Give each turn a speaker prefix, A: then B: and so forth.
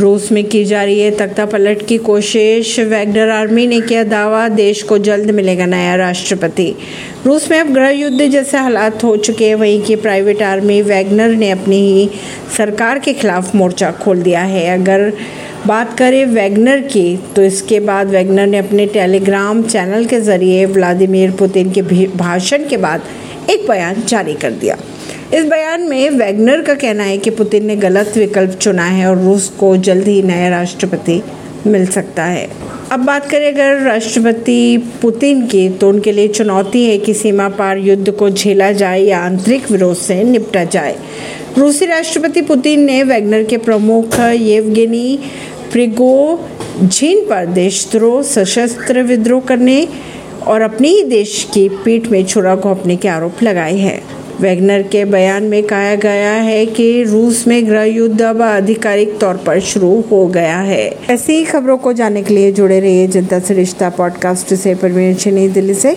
A: रूस में की जा रही है। तख्ता पलट की कोशिश, वैगनर आर्मी ने किया दावा, देश को जल्द मिलेगा नया राष्ट्रपति। रूस में अब गृह युद्ध जैसे हालात हो चुके हैं। वहीं की प्राइवेट आर्मी वैगनर ने अपनी ही सरकार के खिलाफ मोर्चा खोल दिया है। अगर बात करें वैगनर की तो इसके बाद वैगनर ने अपने टेलीग्राम चैनल के ज़रिए व्लादिमीर पुतिन के भाषण के बाद एक बयान जारी कर दिया। इस बयान में वैगनर का कहना है कि पुतिन ने गलत विकल्प चुना है और रूस को जल्द ही नया राष्ट्रपति मिल सकता है। अब बात करें, अगर राष्ट्रपति पुतिन की तो उनके लिए चुनौती है कि सीमा पार युद्ध को झेला जाए या आंतरिक विरोध से निपटा जाए। रूसी राष्ट्रपति पुतिन ने वैगनर के प्रमुख येवगेनी प्रिगो झीन पर देशद्रोह, सशस्त्र विद्रोह करने और अपने ही देश की पीठ में छुरा घोंपने के आरोप लगाए हैं। वैगनर के बयान में कहा गया है कि रूस में गृह युद्ध अब आधिकारिक तौर पर शुरू हो गया है। ऐसी ही खबरों को जानने के लिए जुड़े रहिए जनता से रिश्ता पॉडकास्ट से। परवीन दिल्ली से।